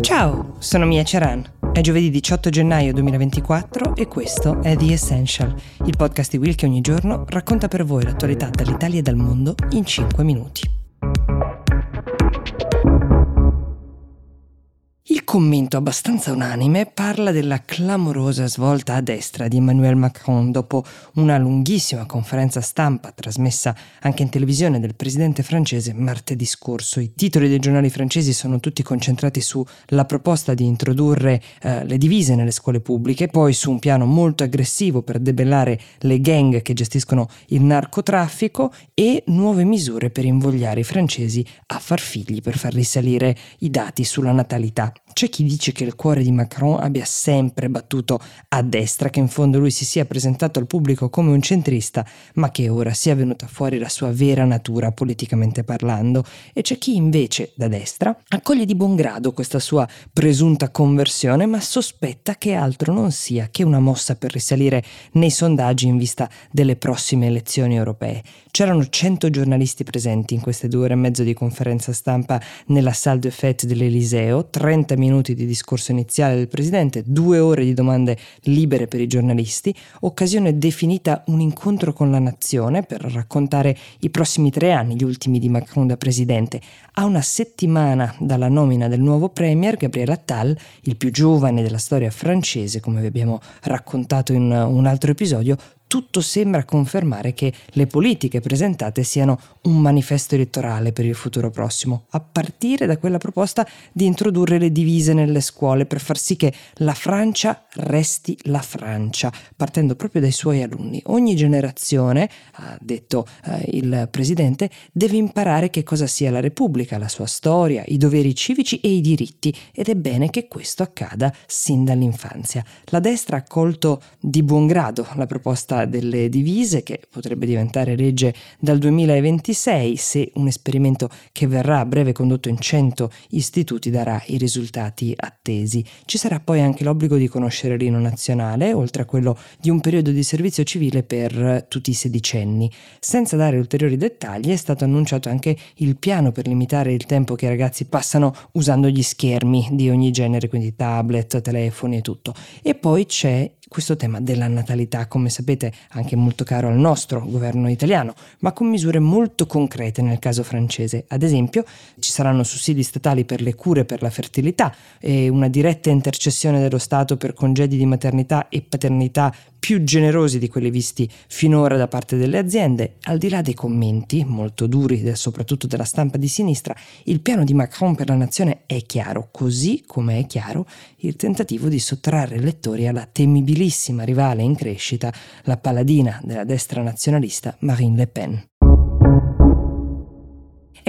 Ciao, sono Mia Ceran. È giovedì 18 gennaio 2024 e questo è The Essential, il podcast di Will che ogni giorno racconta per voi l'attualità dall'Italia e dal mondo in 5 minuti. Commento abbastanza unanime parla della clamorosa svolta a destra di Emmanuel Macron dopo una lunghissima conferenza stampa trasmessa anche in televisione del presidente francese martedì scorso. I titoli dei giornali francesi sono tutti concentrati sulla proposta di introdurre eh, le divise nelle scuole pubbliche, poi su un piano molto aggressivo per debellare le gang che gestiscono il narcotraffico e nuove misure per invogliare i francesi a far figli per far risalire i dati sulla natalità. C'è chi dice che il cuore di Macron abbia sempre battuto a destra, che in fondo lui si sia presentato al pubblico come un centrista, ma che ora sia venuta fuori la sua vera natura politicamente parlando, e c'è chi invece da destra accoglie di buon grado questa sua presunta conversione, ma sospetta che altro non sia che una mossa per risalire nei sondaggi in vista delle prossime elezioni europee. C'erano 100 giornalisti presenti in queste due ore e mezzo di conferenza stampa nella salle de fête dell'Eliseo, 30 minuti di discorso iniziale del presidente, due ore di domande libere per i giornalisti, occasione definita un incontro con la nazione per raccontare i prossimi tre anni, gli ultimi di Macron da presidente. A una settimana dalla nomina del nuovo premier, Gabriel Attal, il più giovane della storia francese, come vi abbiamo raccontato in un altro episodio, tutto sembra confermare che le politiche presentate siano un manifesto elettorale per il futuro prossimo, a partire da quella proposta di introdurre le divise nelle scuole per far sì che la Francia resti la Francia, partendo proprio dai suoi alunni. Ogni generazione, ha detto eh, il presidente, deve imparare che cosa sia la Repubblica, la sua storia, i doveri civici e i diritti ed è bene che questo accada sin dall'infanzia. La destra ha accolto di buon grado la proposta delle divise che potrebbe diventare legge dal 2026 se un esperimento che verrà a breve condotto in 100 istituti darà i risultati attesi. Ci sarà poi anche l'obbligo di conoscere l'ino nazionale, oltre a quello di un periodo di servizio civile per tutti i sedicenni. Senza dare ulteriori dettagli è stato annunciato anche il piano per limitare il tempo che i ragazzi passano usando gli schermi di ogni genere, quindi tablet, telefoni e tutto. E poi c'è questo tema della natalità, come sapete anche molto caro al nostro governo italiano, ma con misure molto concrete nel caso francese. Ad esempio ci saranno sussidi statali per le cure per la fertilità e una diretta intercessione dello Stato per congedi di maternità e paternità più generosi di quelli visti finora da parte delle aziende. Al di là dei commenti, molto duri, soprattutto della stampa di sinistra, il piano di Macron per la nazione è chiaro, così come è chiaro il tentativo di sottrarre elettori alla temibilissima rivale in crescita, la paladina della destra nazionalista Marine Le Pen.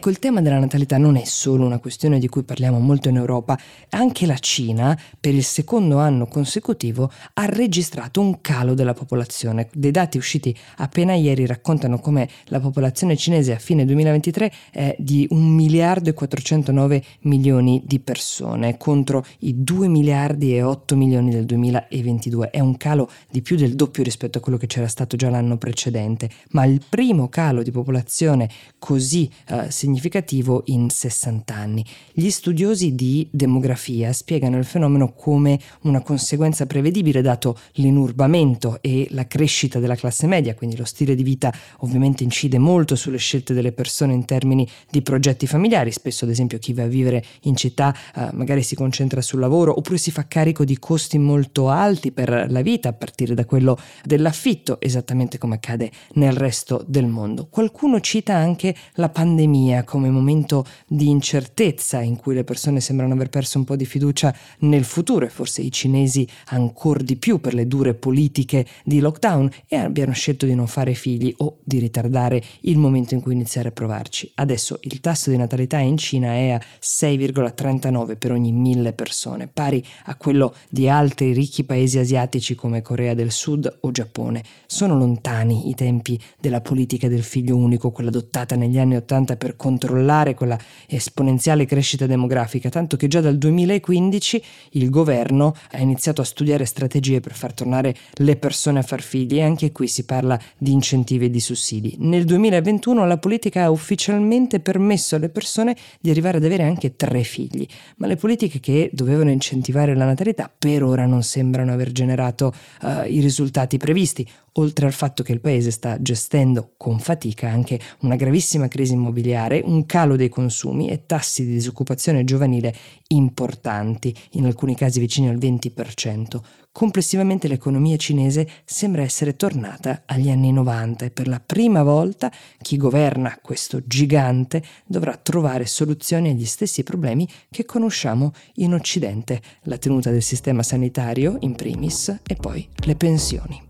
Ecco, il tema della natalità non è solo una questione di cui parliamo molto in Europa, anche la Cina, per il secondo anno consecutivo, ha registrato un calo della popolazione. Dei dati usciti appena ieri raccontano come la popolazione cinese a fine 2023 è di 1 miliardo e 409 milioni di persone contro i 2 miliardi e 8 milioni del 2022. È un calo di più del doppio rispetto a quello che c'era stato già l'anno precedente, ma il primo calo di popolazione così eh, significativo in 60 anni. Gli studiosi di demografia spiegano il fenomeno come una conseguenza prevedibile dato l'inurbamento e la crescita della classe media, quindi lo stile di vita ovviamente incide molto sulle scelte delle persone in termini di progetti familiari, spesso ad esempio chi va a vivere in città eh, magari si concentra sul lavoro oppure si fa carico di costi molto alti per la vita a partire da quello dell'affitto, esattamente come accade nel resto del mondo. Qualcuno cita anche la pandemia come momento di incertezza in cui le persone sembrano aver perso un po' di fiducia nel futuro e forse i cinesi ancora di più per le dure politiche di lockdown e abbiano scelto di non fare figli o di ritardare il momento in cui iniziare a provarci. Adesso il tasso di natalità in Cina è a 6,39 per ogni mille persone, pari a quello di altri ricchi paesi asiatici come Corea del Sud o Giappone. Sono lontani i tempi della politica del figlio unico, quella adottata negli anni Ottanta per controllare quella esponenziale crescita demografica, tanto che già dal 2015 il governo ha iniziato a studiare strategie per far tornare le persone a far figli e anche qui si parla di incentivi e di sussidi. Nel 2021 la politica ha ufficialmente permesso alle persone di arrivare ad avere anche tre figli, ma le politiche che dovevano incentivare la natalità per ora non sembrano aver generato uh, i risultati previsti oltre al fatto che il paese sta gestendo con fatica anche una gravissima crisi immobiliare, un calo dei consumi e tassi di disoccupazione giovanile importanti, in alcuni casi vicini al 20%. Complessivamente l'economia cinese sembra essere tornata agli anni 90 e per la prima volta chi governa questo gigante dovrà trovare soluzioni agli stessi problemi che conosciamo in Occidente, la tenuta del sistema sanitario in primis e poi le pensioni.